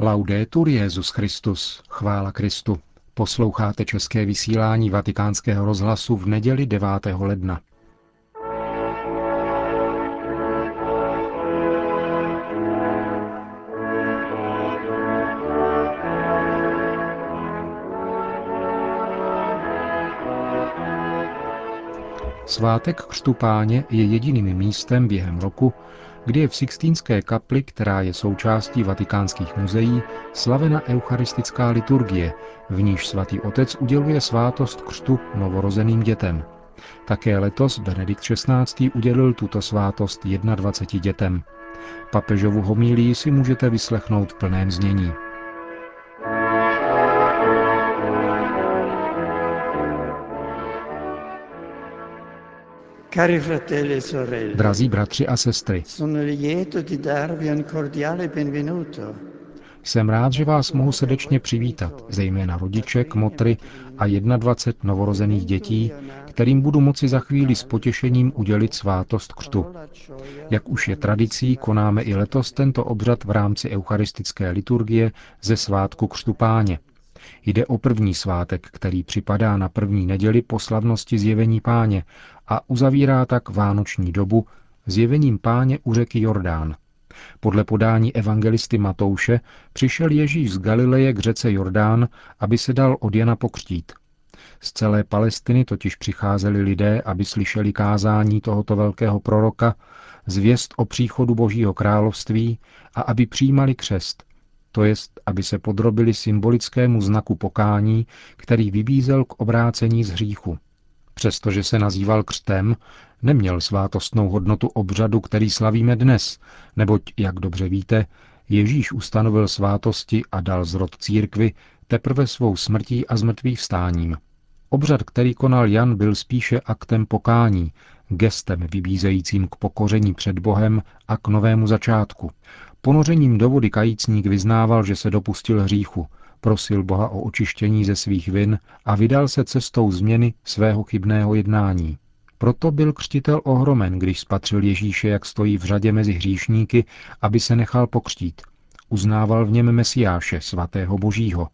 Laudetur Jezus Christus, chvála Kristu. Posloucháte české vysílání Vatikánského rozhlasu v neděli 9. ledna. Svátek křtu páně je jediným místem během roku, kdy je v Sixtínské kapli, která je součástí vatikánských muzeí, slavena eucharistická liturgie, v níž svatý otec uděluje svátost křtu novorozeným dětem. Také letos Benedikt XVI. udělil tuto svátost 21 dětem. Papežovu homílii si můžete vyslechnout v plném znění. Drazí bratři a sestry, jsem rád, že vás mohu srdečně přivítat, zejména rodiče, kmotry a 21 novorozených dětí, kterým budu moci za chvíli s potěšením udělit svátost křtu. Jak už je tradicí, konáme i letos tento obřad v rámci eucharistické liturgie ze svátku křtu páně. Jde o první svátek, který připadá na první neděli po slavnosti zjevení páně a uzavírá tak vánoční dobu zjevením páně u řeky Jordán. Podle podání evangelisty Matouše přišel Ježíš z Galileje k řece Jordán, aby se dal od Jana pokřtít. Z celé Palestiny totiž přicházeli lidé, aby slyšeli kázání tohoto velkého proroka, zvěst o příchodu Božího království a aby přijímali křest, to jest, aby se podrobili symbolickému znaku pokání, který vybízel k obrácení z hříchu. Přestože se nazýval křtem, neměl svátostnou hodnotu obřadu, který slavíme dnes, neboť, jak dobře víte, Ježíš ustanovil svátosti a dal zrod církvy teprve svou smrtí a zmrtvých vstáním. Obřad, který konal Jan, byl spíše aktem pokání, gestem vybízejícím k pokoření před Bohem a k novému začátku. Ponořením do vody kajícník vyznával, že se dopustil hříchu, prosil Boha o očištění ze svých vin a vydal se cestou změny svého chybného jednání. Proto byl křtitel ohromen, když spatřil Ježíše, jak stojí v řadě mezi hříšníky, aby se nechal pokřtít. Uznával v něm Mesiáše, svatého Božího,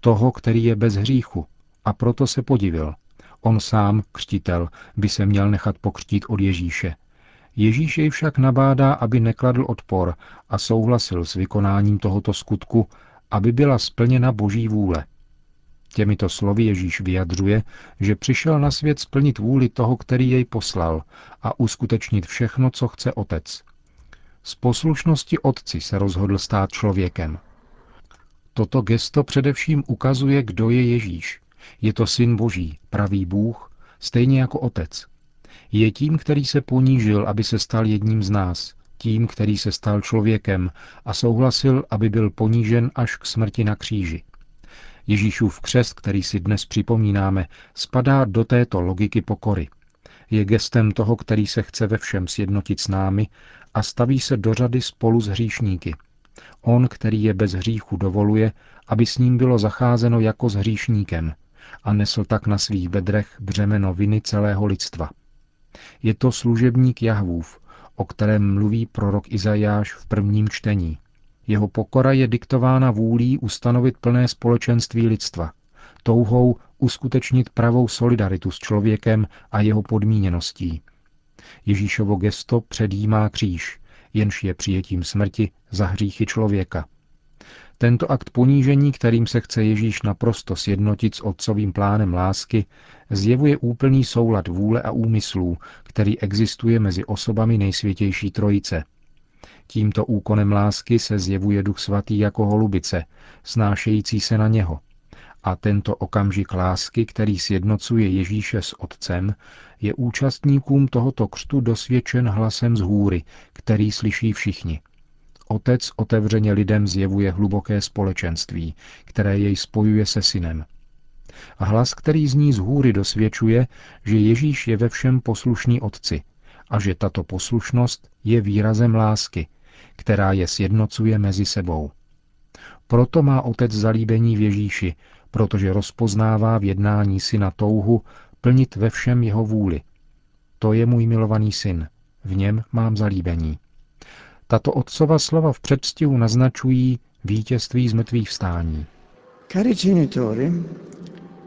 toho, který je bez hříchu, a proto se podivil. On sám, křtitel, by se měl nechat pokřtít od Ježíše. Ježíš jej však nabádá, aby nekladl odpor a souhlasil s vykonáním tohoto skutku, aby byla splněna Boží vůle. Těmito slovy Ježíš vyjadřuje, že přišel na svět splnit vůli toho, který jej poslal a uskutečnit všechno, co chce Otec. Z poslušnosti Otci se rozhodl stát člověkem. Toto gesto především ukazuje, kdo je Ježíš. Je to syn Boží, pravý Bůh, stejně jako Otec. Je tím, který se ponížil, aby se stal jedním z nás, tím, který se stal člověkem a souhlasil, aby byl ponížen až k smrti na kříži. Ježíšův křest, který si dnes připomínáme, spadá do této logiky pokory. Je gestem toho, který se chce ve všem sjednotit s námi a staví se do řady spolu s hříšníky. On, který je bez hříchu, dovoluje, aby s ním bylo zacházeno jako s hříšníkem a nesl tak na svých bedrech břemeno viny celého lidstva. Je to služebník Jahvův, o kterém mluví prorok Izajáš v prvním čtení. Jeho pokora je diktována vůlí ustanovit plné společenství lidstva, touhou uskutečnit pravou solidaritu s člověkem a jeho podmíněností. Ježíšovo gesto předjímá kříž, jenž je přijetím smrti za hříchy člověka. Tento akt ponížení, kterým se chce Ježíš naprosto sjednotit s otcovým plánem lásky, zjevuje úplný soulad vůle a úmyslů, který existuje mezi osobami nejsvětější trojice. Tímto úkonem lásky se zjevuje Duch Svatý jako holubice, snášející se na něho. A tento okamžik lásky, který sjednocuje Ježíše s Otcem, je účastníkům tohoto křtu dosvědčen hlasem z hůry, který slyší všichni – Otec otevřeně lidem zjevuje hluboké společenství, které jej spojuje se synem. A hlas, který zní z hůry, dosvědčuje, že Ježíš je ve všem poslušný Otci a že tato poslušnost je výrazem lásky, která je sjednocuje mezi sebou. Proto má Otec zalíbení v Ježíši, protože rozpoznává v jednání syna touhu plnit ve všem jeho vůli. To je můj milovaný syn, v něm mám zalíbení. Tato otcova slova v předstihu naznačují, vítězství z mrtvých vstání. Cari genitori,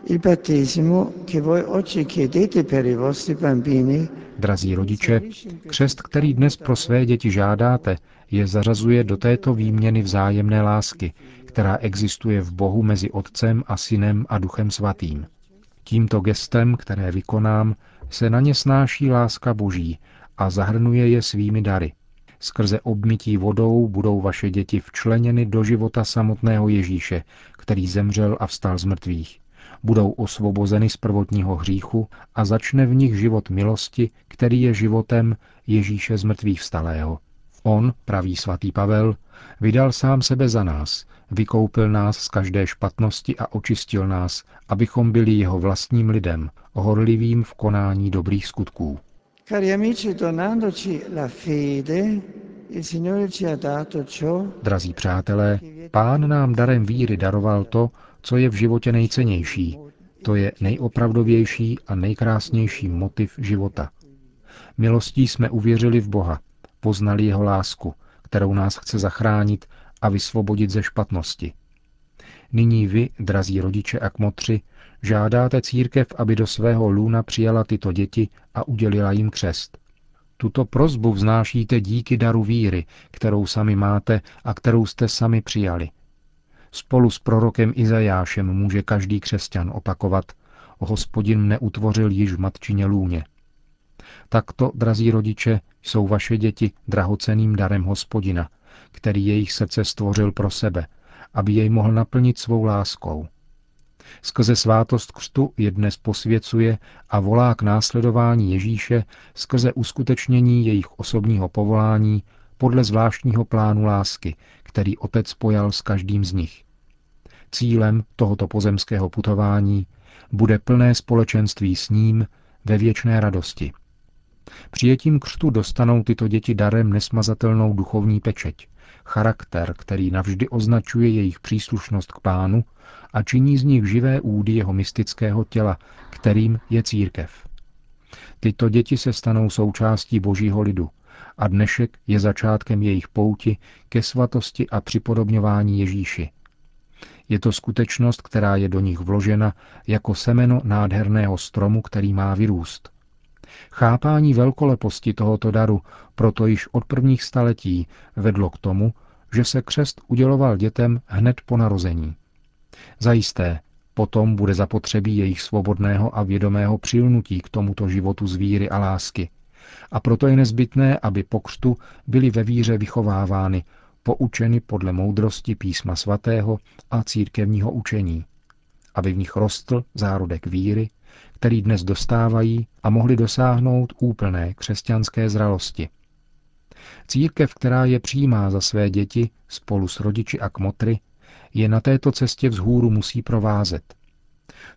il battesimo che voi oggi chiedete per i vostri bambini Drazí rodiče, křest, který dnes pro své děti žádáte, je zařazuje do této výměny vzájemné lásky, která existuje v Bohu mezi Otcem a Synem a Duchem Svatým. Tímto gestem, které vykonám, se na ně snáší láska Boží a zahrnuje je svými dary. Skrze obmytí vodou budou vaše děti včleněny do života samotného Ježíše, který zemřel a vstal z mrtvých. Budou osvobozeny z prvotního hříchu a začne v nich život milosti, který je životem Ježíše z mrtvých vstalého. On, praví svatý Pavel, vydal sám sebe za nás, vykoupil nás z každé špatnosti a očistil nás, abychom byli jeho vlastním lidem, horlivým v konání dobrých skutků. Cari amici, donandoci la fede, il Signore ci ha dato ciò Drazí přátelé, pán nám darem víry daroval to, co je v životě nejcennější. To je nejopravdovější a nejkrásnější motiv života. Milostí jsme uvěřili v Boha, poznali jeho lásku, kterou nás chce zachránit a vysvobodit ze špatnosti. Nyní vy, drazí rodiče a kmotři, žádáte církev, aby do svého lůna přijala tyto děti a udělila jim křest. Tuto prozbu vznášíte díky daru víry, kterou sami máte a kterou jste sami přijali. Spolu s prorokem Izajášem může každý křesťan opakovat, hospodin mne utvořil již v matčině lůně. Takto, drazí rodiče, jsou vaše děti drahoceným darem hospodina, který jejich srdce stvořil pro sebe, aby jej mohl naplnit svou láskou. Skrze svátost křtu je dnes posvěcuje a volá k následování Ježíše skrze uskutečnění jejich osobního povolání podle zvláštního plánu lásky, který otec pojal s každým z nich. Cílem tohoto pozemského putování bude plné společenství s ním ve věčné radosti. Přijetím křtu dostanou tyto děti darem nesmazatelnou duchovní pečeť, charakter, který navždy označuje jejich příslušnost k pánu a činí z nich živé údy jeho mystického těla, kterým je církev. Tyto děti se stanou součástí božího lidu a dnešek je začátkem jejich pouti ke svatosti a připodobňování Ježíši. Je to skutečnost, která je do nich vložena jako semeno nádherného stromu, který má vyrůst. Chápání velkoleposti tohoto daru proto již od prvních staletí vedlo k tomu, že se křest uděloval dětem hned po narození. Zajisté, potom bude zapotřebí jejich svobodného a vědomého přilnutí k tomuto životu z víry a lásky. A proto je nezbytné, aby po křtu byly ve víře vychovávány, poučeny podle moudrosti písma svatého a církevního učení, aby v nich rostl zárodek víry, který dnes dostávají a mohli dosáhnout úplné křesťanské zralosti. Církev, která je přijímá za své děti spolu s rodiči a kmotry, je na této cestě vzhůru musí provázet.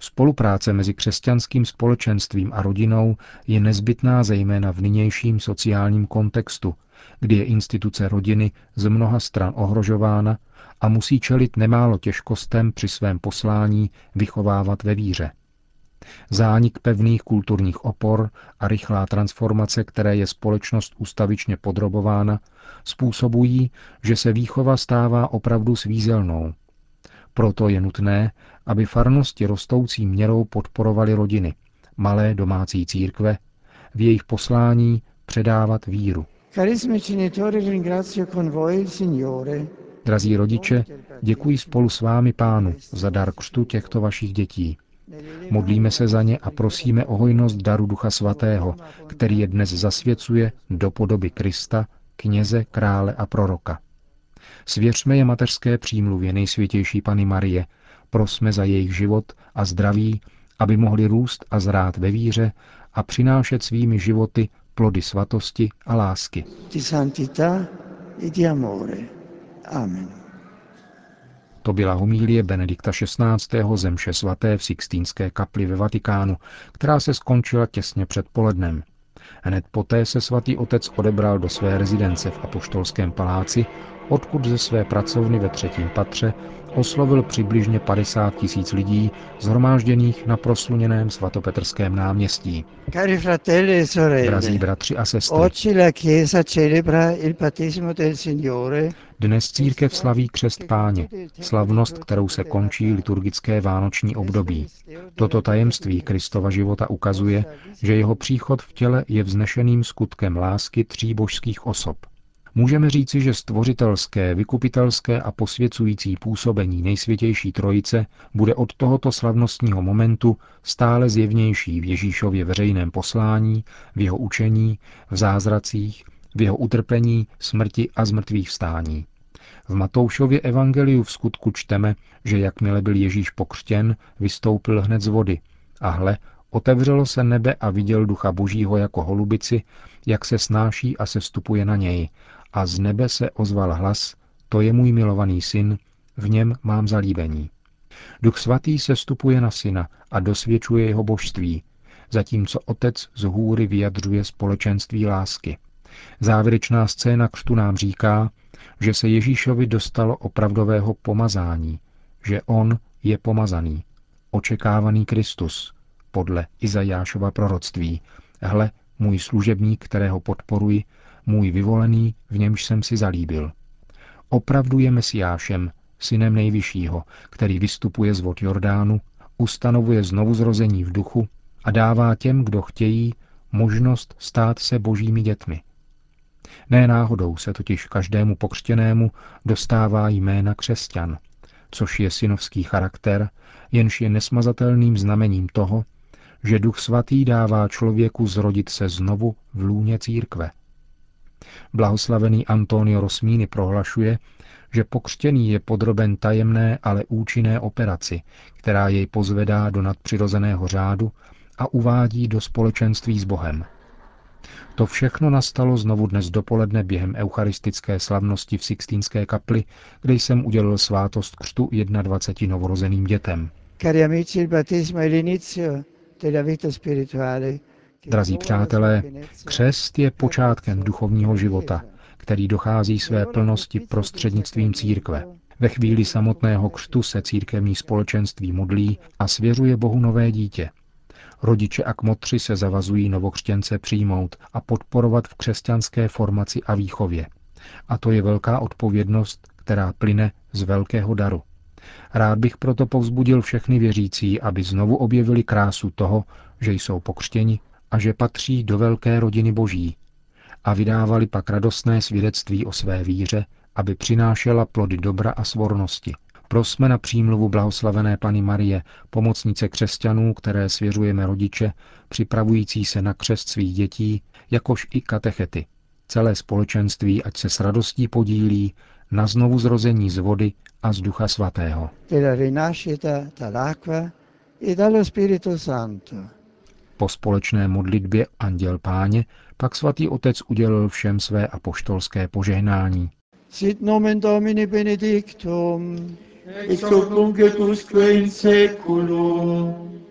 Spolupráce mezi křesťanským společenstvím a rodinou je nezbytná zejména v nynějším sociálním kontextu, kdy je instituce rodiny z mnoha stran ohrožována a musí čelit nemálo těžkostem při svém poslání vychovávat ve víře. Zánik pevných kulturních opor a rychlá transformace, které je společnost ustavičně podrobována, způsobují, že se výchova stává opravdu svízelnou. Proto je nutné, aby farnosti rostoucí měrou podporovaly rodiny, malé domácí církve, v jejich poslání předávat víru. Drazí rodiče, děkuji spolu s vámi pánu za dar křtu těchto vašich dětí. Modlíme se za ně a prosíme o hojnost daru Ducha Svatého, který je dnes zasvěcuje do podoby Krista, kněze, krále a proroka. Svěřme je mateřské přímluvě nejsvětější Pany Marie, prosme za jejich život a zdraví, aby mohli růst a zrát ve víře a přinášet svými životy plody svatosti a lásky. Di santità e di amore. Amen. To byla homílie Benedikta XVI. zemše svaté v Sixtínské kapli ve Vatikánu, která se skončila těsně před polednem. Hned poté se svatý otec odebral do své rezidence v Apoštolském paláci, odkud ze své pracovny ve třetím patře oslovil přibližně 50 tisíc lidí zhromážděných na prosluněném svatopetrském náměstí. Cari fratelli e sorelle, Drazí bratři a sestry, oggi la Chiesa celebra il battesimo del Signore Dnes církev slaví křest páně, slavnost, kterou se končí liturgické vánoční období. Toto tajemství Kristova života ukazuje, že jeho příchod v těle je vznešeným skutkem lásky tří božských osob. Můžeme říci, že stvořitelské, vykupitelské a posvěcující působení nejsvětější trojice bude od tohoto slavnostního momentu stále zjevnější v Ježíšově veřejném poslání, v jeho učení, v zázracích, v jeho utrpení, smrti a zmrtvých vstání. V Matoušově evangeliu v skutku čteme, že jakmile byl Ježíš pokřtěn, vystoupil hned z vody a hle, otevřelo se nebe a viděl ducha božího jako holubici, jak se snáší a se stupuje na něj a z nebe se ozval hlas, to je můj milovaný syn, v něm mám zalíbení. Duch svatý se stupuje na syna a dosvědčuje jeho božství, zatímco otec z hůry vyjadřuje společenství lásky. Závěrečná scéna křtu nám říká, že se Ježíšovi dostalo opravdového pomazání, že on je pomazaný, očekávaný Kristus, podle Izajášova proroctví. Hle, můj služebník, kterého podporuji, můj vyvolený, v němž jsem si zalíbil. Opravdu je Mesiášem, synem nejvyššího, který vystupuje z vod Jordánu, ustanovuje znovu zrození v duchu a dává těm, kdo chtějí, možnost stát se božími dětmi. Ne náhodou se totiž každému pokřtěnému dostává jména křesťan, což je synovský charakter, jenž je nesmazatelným znamením toho, že Duch Svatý dává člověku zrodit se znovu v lůně církve. Blahoslavený Antonio Rosmini prohlašuje, že pokřtěný je podroben tajemné, ale účinné operaci, která jej pozvedá do nadpřirozeného řádu a uvádí do společenství s Bohem. To všechno nastalo znovu dnes dopoledne během eucharistické slavnosti v Sixtínské kapli, kde jsem udělil svátost křtu 21 novorozeným dětem. Cari amici, il battesimo è l'inizio della vita spirituale Drazí přátelé, křest je počátkem duchovního života, který dochází své plnosti prostřednictvím církve. Ve chvíli samotného křtu se církevní společenství modlí a svěřuje Bohu nové dítě. Rodiče a kmotři se zavazují novokřtěnce přijmout a podporovat v křesťanské formaci a výchově. A to je velká odpovědnost, která plyne z velkého daru. Rád bych proto povzbudil všechny věřící, aby znovu objevili krásu toho, že jsou pokřtěni a že patří do velké rodiny boží a vydávali pak radostné svědectví o své víře, aby přinášela plody dobra a svornosti. Prosme na přímluvu blahoslavené Pany Marie, pomocnice křesťanů, které svěřujeme rodiče, připravující se na křest svých dětí, jakož i katechety. Celé společenství, ať se s radostí podílí na znovu zrození z vody a z Ducha Svatého. Po společné modlitbě Anděl Páně pak svatý otec udělil všem své apoštolské požehnání. Sit nomen Domini benedictum, ex hoc nunc et usque in seculum.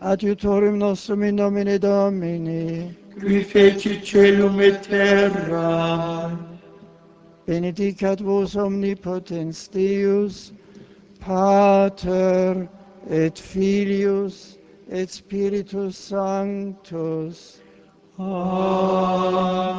Adiutorium nostrum in nomine Domini, qui feci celum et terra. Benedicat vos omnipotens Deus, Pater et Filius et Spiritus Sanctus. Amen.